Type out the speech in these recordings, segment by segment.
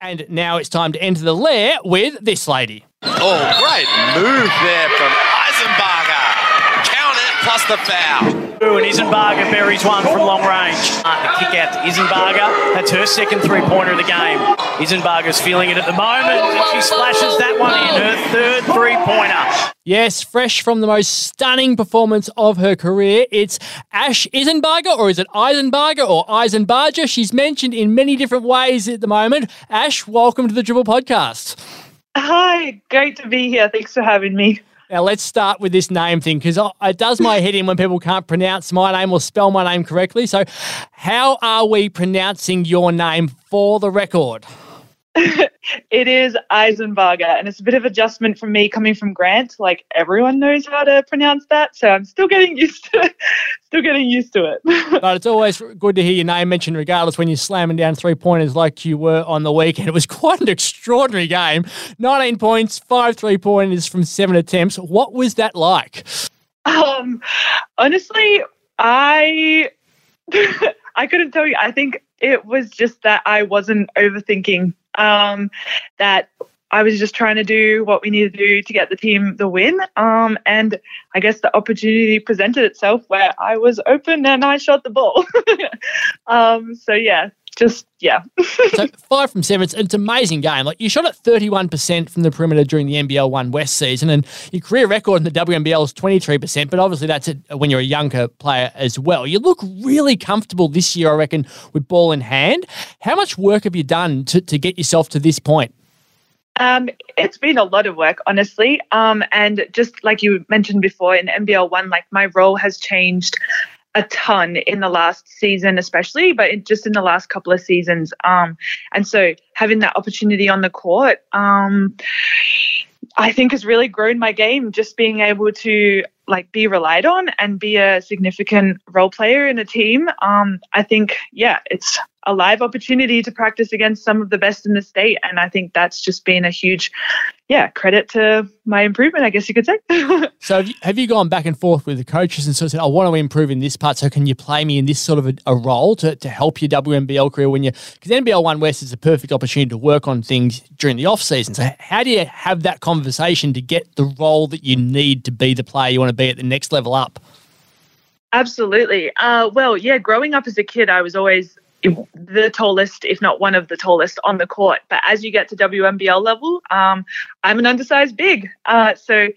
And now it's time to enter the lair with this lady. Oh, great move there from plus the foul. Ooh, and Isenbarger buries one from long range. Uh, the kick out to Isenbarger. That's her second three pointer of the game. Isenbarger's feeling it at the moment. And she splashes that one in, her third three pointer. Yes, fresh from the most stunning performance of her career, it's Ash Isenbarger, or is it Eisenbarger or Eisenbarger? She's mentioned in many different ways at the moment. Ash, welcome to the Dribble Podcast. Hi, great to be here. Thanks for having me. Now, let's start with this name thing because it does my head in when people can't pronounce my name or spell my name correctly. So, how are we pronouncing your name for the record? it is Eisenbarger, and it's a bit of adjustment from me coming from Grant. Like everyone knows how to pronounce that, so I'm still getting used to it. still getting used to it. but it's always good to hear your name mentioned, regardless when you're slamming down three pointers like you were on the weekend. It was quite an extraordinary game. 19 points, five three pointers from seven attempts. What was that like? Um, honestly, I I couldn't tell you. I think it was just that I wasn't overthinking um, that I was just trying to do what we needed to do to get the team the win. Um, and I guess the opportunity presented itself where I was open and I shot the ball. um, so yeah, just yeah. so five from seven. It's, it's, an amazing game. Like you shot at thirty one percent from the perimeter during the NBL One West season, and your career record in the WNBL is twenty three percent. But obviously that's a, when you're a younger player as well. You look really comfortable this year, I reckon, with ball in hand. How much work have you done to to get yourself to this point? Um, it's been a lot of work, honestly. Um, and just like you mentioned before in NBL one, like my role has changed a ton in the last season, especially, but just in the last couple of seasons. Um, and so having that opportunity on the court, um, I think has really grown my game. Just being able to like be relied on and be a significant role player in a team. Um, I think, yeah, it's a live opportunity to practice against some of the best in the state. And I think that's just been a huge, yeah, credit to my improvement, I guess you could say. so have you, have you gone back and forth with the coaches and sort of said, I want to improve in this part. So can you play me in this sort of a, a role to, to help your WNBL career when you, because NBL One West is a perfect opportunity to work on things during the off season. So how do you have that conversation to get the role that you need to be the player you want to be at the next level up? Absolutely. Uh, well, yeah, growing up as a kid, I was always the tallest, if not one of the tallest, on the court. But as you get to WNBL level, um, I'm an undersized big. Uh, so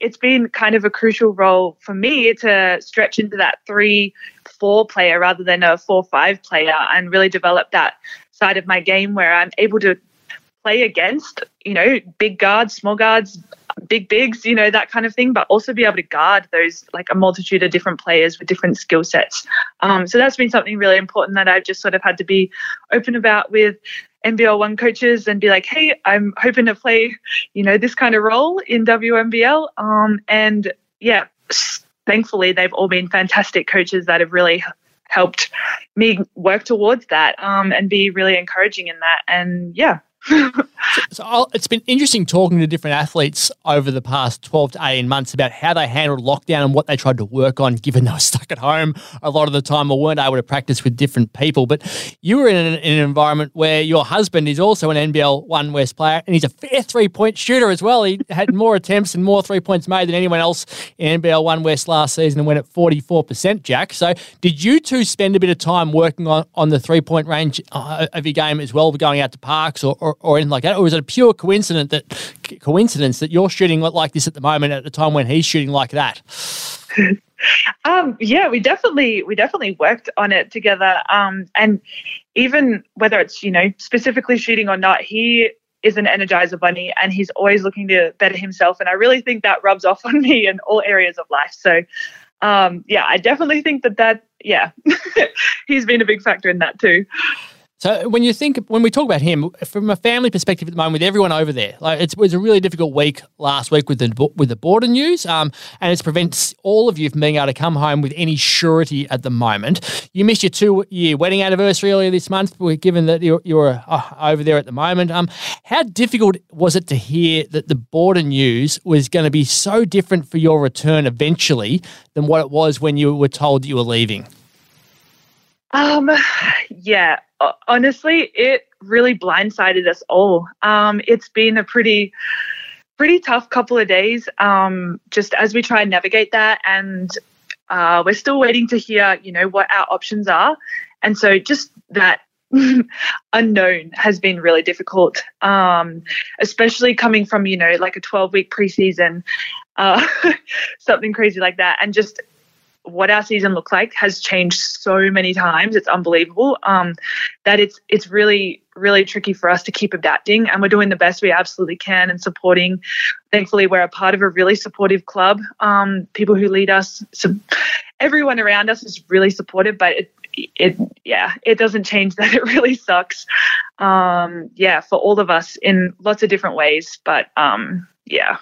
it's been kind of a crucial role for me to stretch into that three, four player rather than a four, five player and really develop that side of my game where I'm able to play against, you know, big guards, small guards, big bigs, you know, that kind of thing, but also be able to guard those like a multitude of different players with different skill sets. Um, so that's been something really important that I've just sort of had to be open about with NBL one coaches and be like, hey, I'm hoping to play, you know, this kind of role in WNBL. Um, and yeah, thankfully they've all been fantastic coaches that have really helped me work towards that um, and be really encouraging in that. And yeah, so I'll, it's been interesting talking to different athletes over the past 12 to 18 months about how they handled lockdown and what they tried to work on, given they were stuck at home a lot of the time or weren't able to practice with different people. But you were in an, in an environment where your husband is also an NBL One West player and he's a fair three point shooter as well. He had more attempts and more three points made than anyone else in NBL One West last season and went at 44%, Jack. So did you two spend a bit of time working on, on the three point range uh, of your game as well, going out to parks or, or, or anything like that? Or is it a pure coincidence that coincidence that you're shooting like this at the moment at the time when he's shooting like that? um, yeah, we definitely we definitely worked on it together. Um, and even whether it's you know specifically shooting or not, he is an energizer bunny and he's always looking to better himself. And I really think that rubs off on me in all areas of life. So um, yeah, I definitely think that that yeah, he's been a big factor in that too. So when you think when we talk about him from a family perspective at the moment, with everyone over there, like it was a really difficult week last week with the with the border news, um, and it prevents all of you from being able to come home with any surety at the moment. You missed your two year wedding anniversary earlier this month, given that you're, you're uh, over there at the moment. Um, how difficult was it to hear that the border news was going to be so different for your return eventually than what it was when you were told you were leaving? Um, yeah, honestly, it really blindsided us all. Um, it's been a pretty pretty tough couple of days um, just as we try and navigate that. And uh, we're still waiting to hear you know what our options are. And so just that unknown has been really difficult um, especially coming from you know like a 12 week preseason uh, something crazy like that. And just what our season looked like has changed so many times. It's unbelievable. Um, that it's it's really really tricky for us to keep adapting, and we're doing the best we absolutely can and supporting. Thankfully, we're a part of a really supportive club. Um, people who lead us, everyone around us is really supportive, but it, it yeah it doesn't change that it really sucks um yeah for all of us in lots of different ways but um yeah.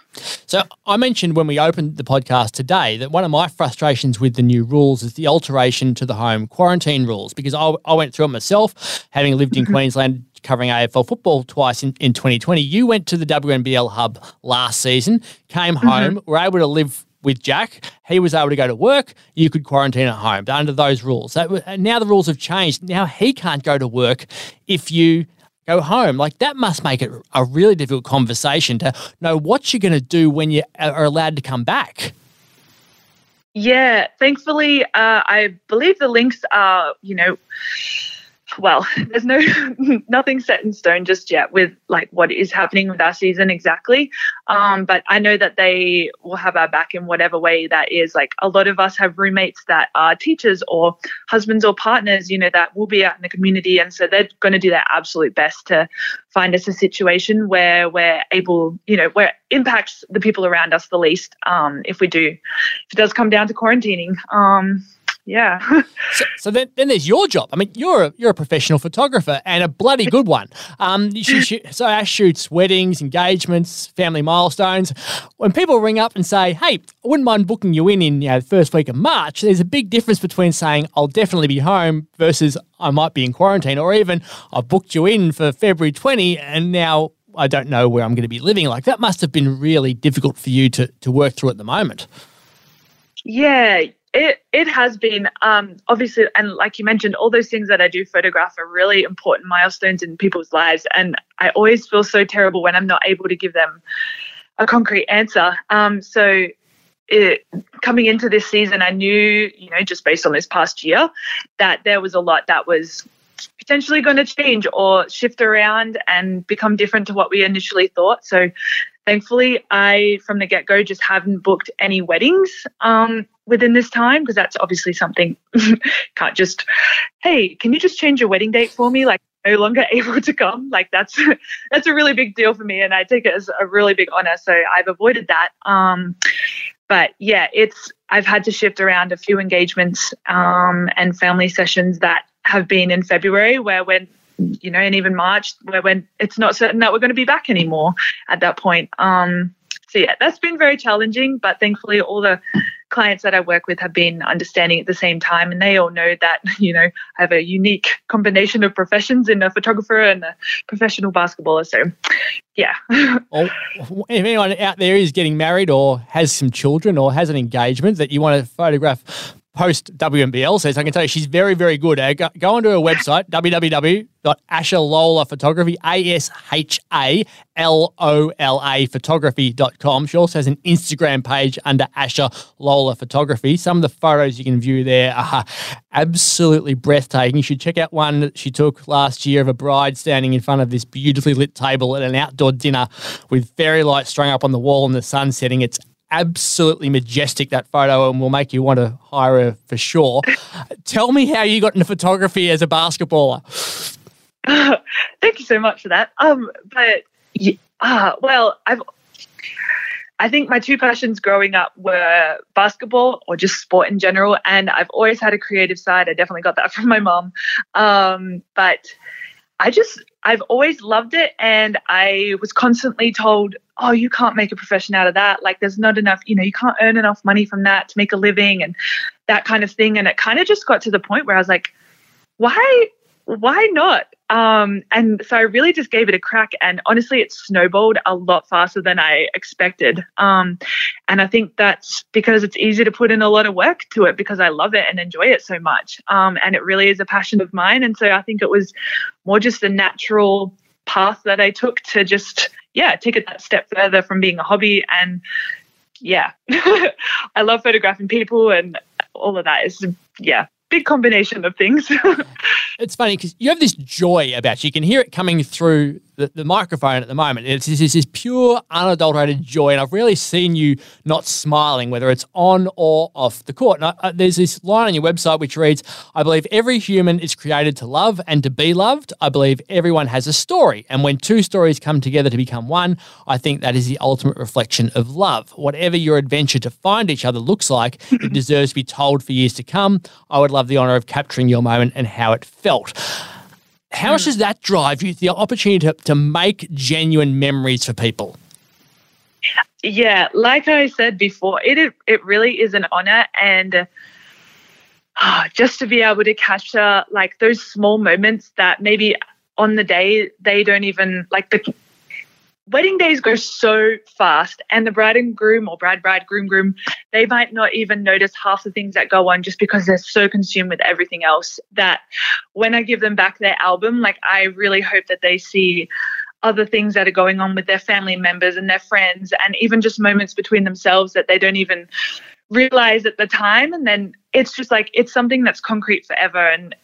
So I mentioned when we opened the podcast today that one of my frustrations with the new rules is the alteration to the home quarantine rules because I, I went through it myself, having lived in mm-hmm. Queensland covering AFL football twice in, in 2020. You went to the WNBL hub last season, came mm-hmm. home, were able to live with Jack. He was able to go to work. You could quarantine at home under those rules. That, now the rules have changed. Now he can't go to work if you go home. Like that must make it a really difficult conversation to know what you're going to do when you are allowed to come back. Yeah, thankfully, uh, I believe the Lynx are, you know, well, there's no nothing set in stone just yet with like what is happening with our season exactly. Um, but I know that they will have our back in whatever way that is. Like a lot of us have roommates that are teachers or husbands or partners, you know, that will be out in the community, and so they're going to do their absolute best to find us a situation where we're able, you know, where it impacts the people around us the least. Um, if we do, if it does come down to quarantining. Um, yeah. so, so then, then there's your job. I mean, you're a, you're a professional photographer and a bloody good one. Um, so Ash shoots weddings, engagements, family milestones. When people ring up and say, "Hey, I wouldn't mind booking you in in you know, the first week of March," there's a big difference between saying I'll definitely be home versus I might be in quarantine, or even I've booked you in for February 20 and now I don't know where I'm going to be living. Like that must have been really difficult for you to to work through at the moment. Yeah, it it has been um, obviously, and like you mentioned, all those things that I do photograph are really important milestones in people's lives, and I always feel so terrible when I'm not able to give them a concrete answer. Um, so. It, coming into this season, I knew, you know, just based on this past year, that there was a lot that was potentially going to change or shift around and become different to what we initially thought. So thankfully, I, from the get go, just haven't booked any weddings um, within this time because that's obviously something can't just, hey, can you just change your wedding date for me? Like, no longer able to come. Like that's that's a really big deal for me, and I take it as a really big honor. So I've avoided that. Um, but yeah, it's I've had to shift around a few engagements um, and family sessions that have been in February, where when you know, and even March, where when it's not certain that we're going to be back anymore at that point. Um, so yeah, that's been very challenging, but thankfully all the clients that I work with have been understanding at the same time, and they all know that you know I have a unique combination of professions in a photographer and a professional basketballer. So, yeah. well, if anyone out there is getting married or has some children or has an engagement that you want to photograph post WNBL says, I can tell you she's very, very good. Uh, go, go onto her website, www.asha Lola Photography, A S H A L O L A photography.com. She also has an Instagram page under Asha Lola Photography. Some of the photos you can view there are absolutely breathtaking. You should check out one that she took last year of a bride standing in front of this beautifully lit table at an outdoor dinner with fairy lights strung up on the wall and the sun setting. It's absolutely majestic that photo and will make you want to hire her for sure. Tell me how you got into photography as a basketballer. Thank you so much for that. Um, but uh, well, I've I think my two passions growing up were basketball or just sport in general, and I've always had a creative side. I definitely got that from my mom, um, but I just I've always loved it, and I was constantly told oh, you can't make a profession out of that. Like, there's not enough, you know, you can't earn enough money from that to make a living and that kind of thing. And it kind of just got to the point where I was like, why, why not? Um, and so I really just gave it a crack. And honestly, it snowballed a lot faster than I expected. Um, and I think that's because it's easy to put in a lot of work to it because I love it and enjoy it so much. Um, and it really is a passion of mine. And so I think it was more just a natural path that I took to just, yeah, take it that step further from being a hobby. And yeah, I love photographing people and all of that is, yeah, big combination of things. it's funny because you have this joy about you. You can hear it coming through the, the microphone at the moment. It's, it's, this pure, unadulterated joy, and I've really seen you not smiling, whether it's on or off the court. And I, uh, there's this line on your website which reads, "I believe every human is created to love and to be loved. I believe everyone has a story, and when two stories come together to become one, I think that is the ultimate reflection of love. Whatever your adventure to find each other looks like, it deserves to be told for years to come. I would love the honor of capturing your moment and how it felt." How much does that drive you, the opportunity to, to make genuine memories for people? Yeah, like I said before, it it really is an honor and uh, just to be able to capture like those small moments that maybe on the day they don't even like the wedding days go so fast and the bride and groom or bride bride groom groom they might not even notice half the things that go on just because they're so consumed with everything else that when i give them back their album like i really hope that they see other things that are going on with their family members and their friends and even just moments between themselves that they don't even realize at the time and then it's just like it's something that's concrete forever and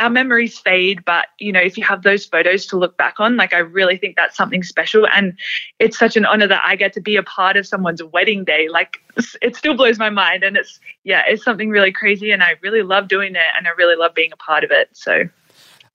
our memories fade, but you know, if you have those photos to look back on, like I really think that's something special. And it's such an honor that I get to be a part of someone's wedding day. Like it still blows my mind. And it's, yeah, it's something really crazy. And I really love doing it and I really love being a part of it. So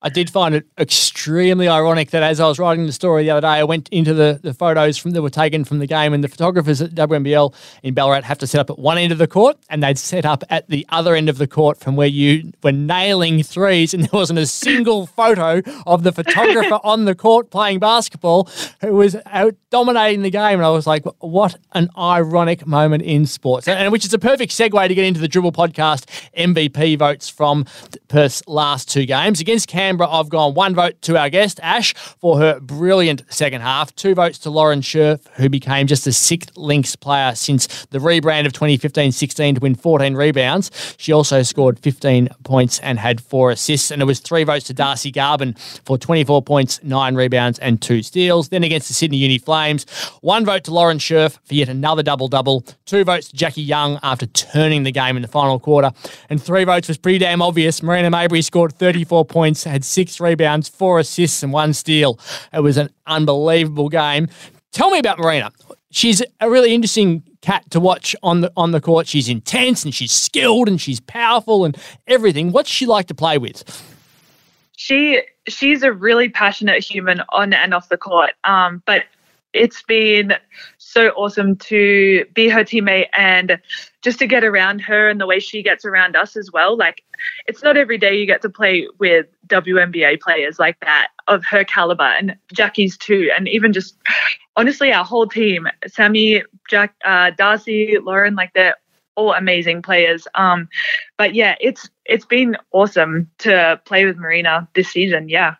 I did find it extremely ironic that as I was writing the story the other day, I went into the, the photos from that were taken from the game, and the photographers at WNBL in Ballarat have to set up at one end of the court, and they'd set up at the other end of the court from where you were nailing threes, and there wasn't a single photo of the photographer on the court playing basketball who was out dominating the game. And I was like, what an ironic moment in sports, and, and which is a perfect segue to get into the Dribble podcast MVP votes from Perth's last two games against Cam. Canberra, I've gone one vote to our guest, Ash, for her brilliant second half, two votes to Lauren Scherf, who became just the sixth Lynx player since the rebrand of 2015 16 to win 14 rebounds. She also scored 15 points and had four assists, and it was three votes to Darcy Garbin for 24 points, nine rebounds, and two steals. Then against the Sydney Uni Flames, one vote to Lauren Scherf for yet another double double, two votes to Jackie Young after turning the game in the final quarter, and three votes was pretty damn obvious. Marina Mabrey scored 34 points, had six rebounds, four assists, and one steal. It was an unbelievable game. Tell me about Marina. She's a really interesting cat to watch on the on the court. She's intense and she's skilled and she's powerful and everything. What's she like to play with? She she's a really passionate human on and off the court. Um, but it's been so awesome to be her teammate and just to get around her and the way she gets around us as well. Like, it's not every day you get to play with WNBA players like that of her caliber and Jackie's too. And even just honestly, our whole team, Sammy, Jack, uh, Darcy, Lauren, like they're all amazing players. Um, but yeah, it's it's been awesome to play with Marina this season. Yeah.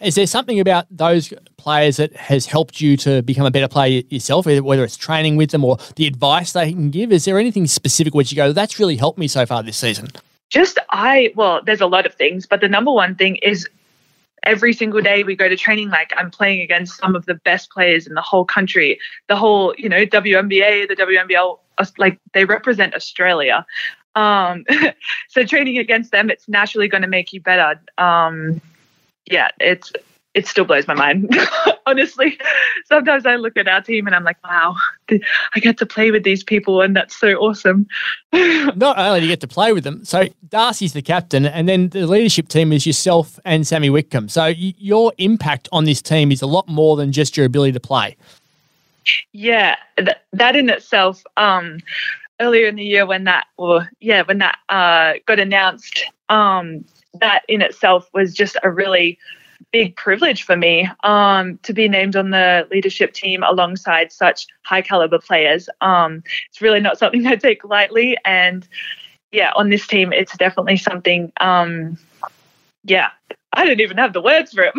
Is there something about those players that has helped you to become a better player yourself, whether it's training with them or the advice they can give? Is there anything specific which you go, that's really helped me so far this season? Just I, well, there's a lot of things, but the number one thing is every single day we go to training like i'm playing against some of the best players in the whole country the whole you know WNBA the WNBL like they represent australia um, so training against them it's naturally going to make you better um, yeah, it's it still blows my mind. Honestly, sometimes I look at our team and I'm like, wow, I get to play with these people, and that's so awesome. Not only do you get to play with them, so Darcy's the captain, and then the leadership team is yourself and Sammy Whitcomb. So y- your impact on this team is a lot more than just your ability to play. Yeah, th- that in itself. Um, earlier in the year, when that, or yeah, when that uh, got announced, um, that in itself was just a really big privilege for me um, to be named on the leadership team alongside such high caliber players. Um, it's really not something I take lightly. And yeah, on this team, it's definitely something, um, yeah, I didn't even have the words for it.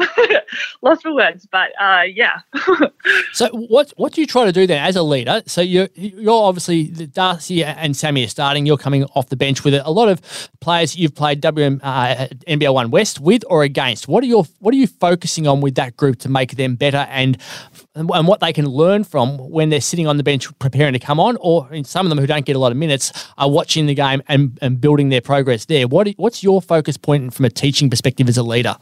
Lost for words, but uh, yeah. so what what do you try to do then as a leader? So you're you're obviously Darcy and Sammy are starting. You're coming off the bench with a lot of players you've played WM uh, NBL One West with or against. What are your what are you focusing on with that group to make them better and and what they can learn from when they're sitting on the bench preparing to come on, or some of them who don't get a lot of minutes are watching the game and, and building their progress there. What what's your focus point from a teaching perspective as a leader?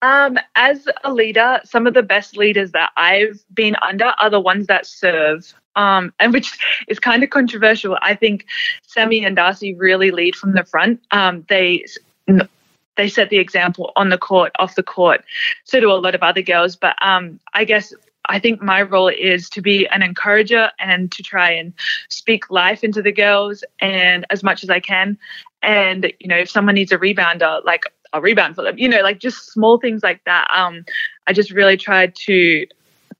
Um, as a leader, some of the best leaders that I've been under are the ones that serve. Um, and which is kind of controversial. I think Sammy and Darcy really lead from the front. Um, they they set the example on the court, off the court. So do a lot of other girls. But um, I guess I think my role is to be an encourager and to try and speak life into the girls and as much as I can. And you know, if someone needs a rebounder, like I'll rebound for them. You know, like just small things like that. Um, I just really tried to.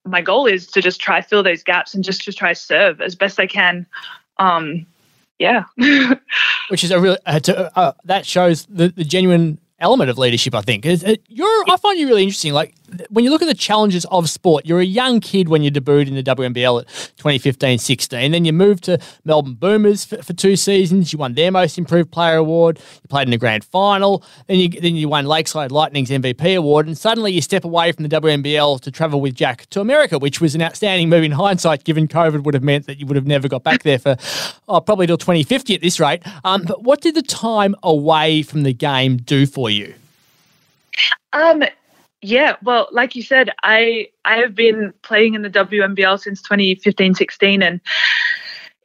My goal is to just try fill those gaps and just to try serve as best I can. Um, yeah. Which is a real uh, to, uh, that shows the, the genuine element of leadership. I think it, you're. I find you really interesting. Like when you look at the challenges of sport, you're a young kid when you debuted in the WNBL at 2015-16. Then you moved to Melbourne Boomers for, for, two seasons. You won their Most Improved Player award. You played in the grand final. Then you then you won Lakeside Lightning's MVP award. And suddenly you step away from the WNBL to travel with Jack to America, which was an outstanding move in hindsight, given COVID would have meant that you would have never got back there for oh, probably till 2050 at this rate. Um, but what did the time away from the game do for you? Um, yeah, well, like you said, I I have been playing in the WNBL since 2015-16 and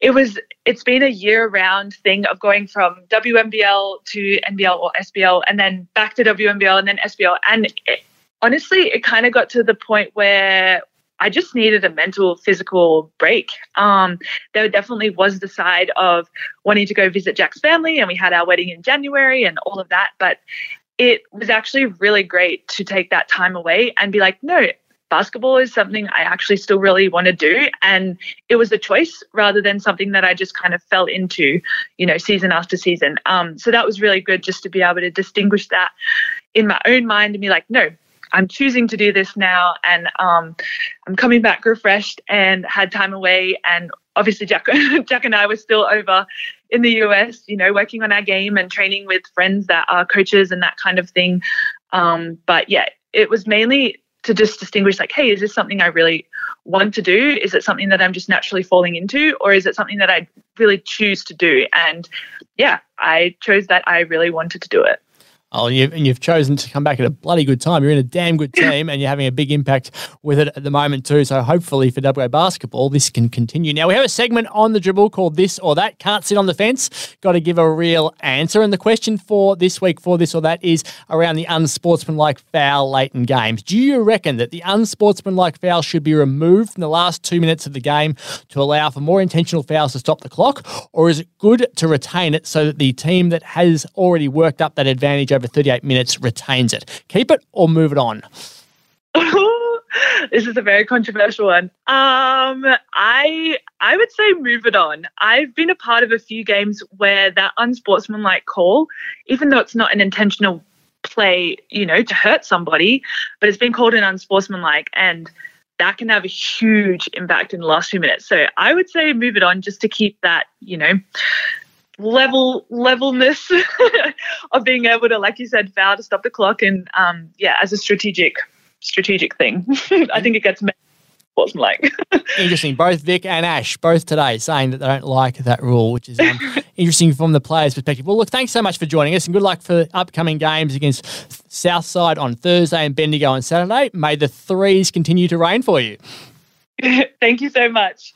it was it's been a year round thing of going from WNBL to NBL or SBL and then back to WNBL and then SBL and it, honestly it kind of got to the point where I just needed a mental physical break. Um, there definitely was the side of wanting to go visit Jack's family and we had our wedding in January and all of that but it was actually really great to take that time away and be like, no, basketball is something I actually still really want to do. And it was a choice rather than something that I just kind of fell into, you know, season after season. Um, so that was really good just to be able to distinguish that in my own mind and be like, no, I'm choosing to do this now, and um, I'm coming back refreshed and had time away. And obviously, Jack, Jack and I were still over in the US, you know, working on our game and training with friends that are coaches and that kind of thing. Um, but yeah, it was mainly to just distinguish like, hey, is this something I really want to do? Is it something that I'm just naturally falling into, or is it something that I really choose to do? And yeah, I chose that I really wanted to do it. Oh, and you've, and you've chosen to come back at a bloody good time. You're in a damn good team and you're having a big impact with it at the moment, too. So hopefully for WA basketball, this can continue. Now, we have a segment on the dribble called This or That. Can't sit on the fence. Got to give a real answer. And the question for this week for This or That is around the unsportsmanlike foul late in games. Do you reckon that the unsportsmanlike foul should be removed from the last two minutes of the game to allow for more intentional fouls to stop the clock? Or is it good to retain it so that the team that has already worked up that advantage over over 38 minutes retains it. Keep it or move it on? this is a very controversial one. Um, I I would say move it on. I've been a part of a few games where that unsportsmanlike call, even though it's not an intentional play, you know, to hurt somebody, but it's been called an unsportsmanlike and that can have a huge impact in the last few minutes. So I would say move it on just to keep that, you know, level levelness of being able to, like you said, foul to stop the clock, and um, yeah, as a strategic strategic thing. I think it gets wasn't like. interesting. Both Vic and Ash, both today, saying that they don't like that rule, which is um, interesting from the players' perspective. Well, look, thanks so much for joining us, and good luck for upcoming games against Southside on Thursday and Bendigo on Saturday. May the threes continue to rain for you. Thank you so much.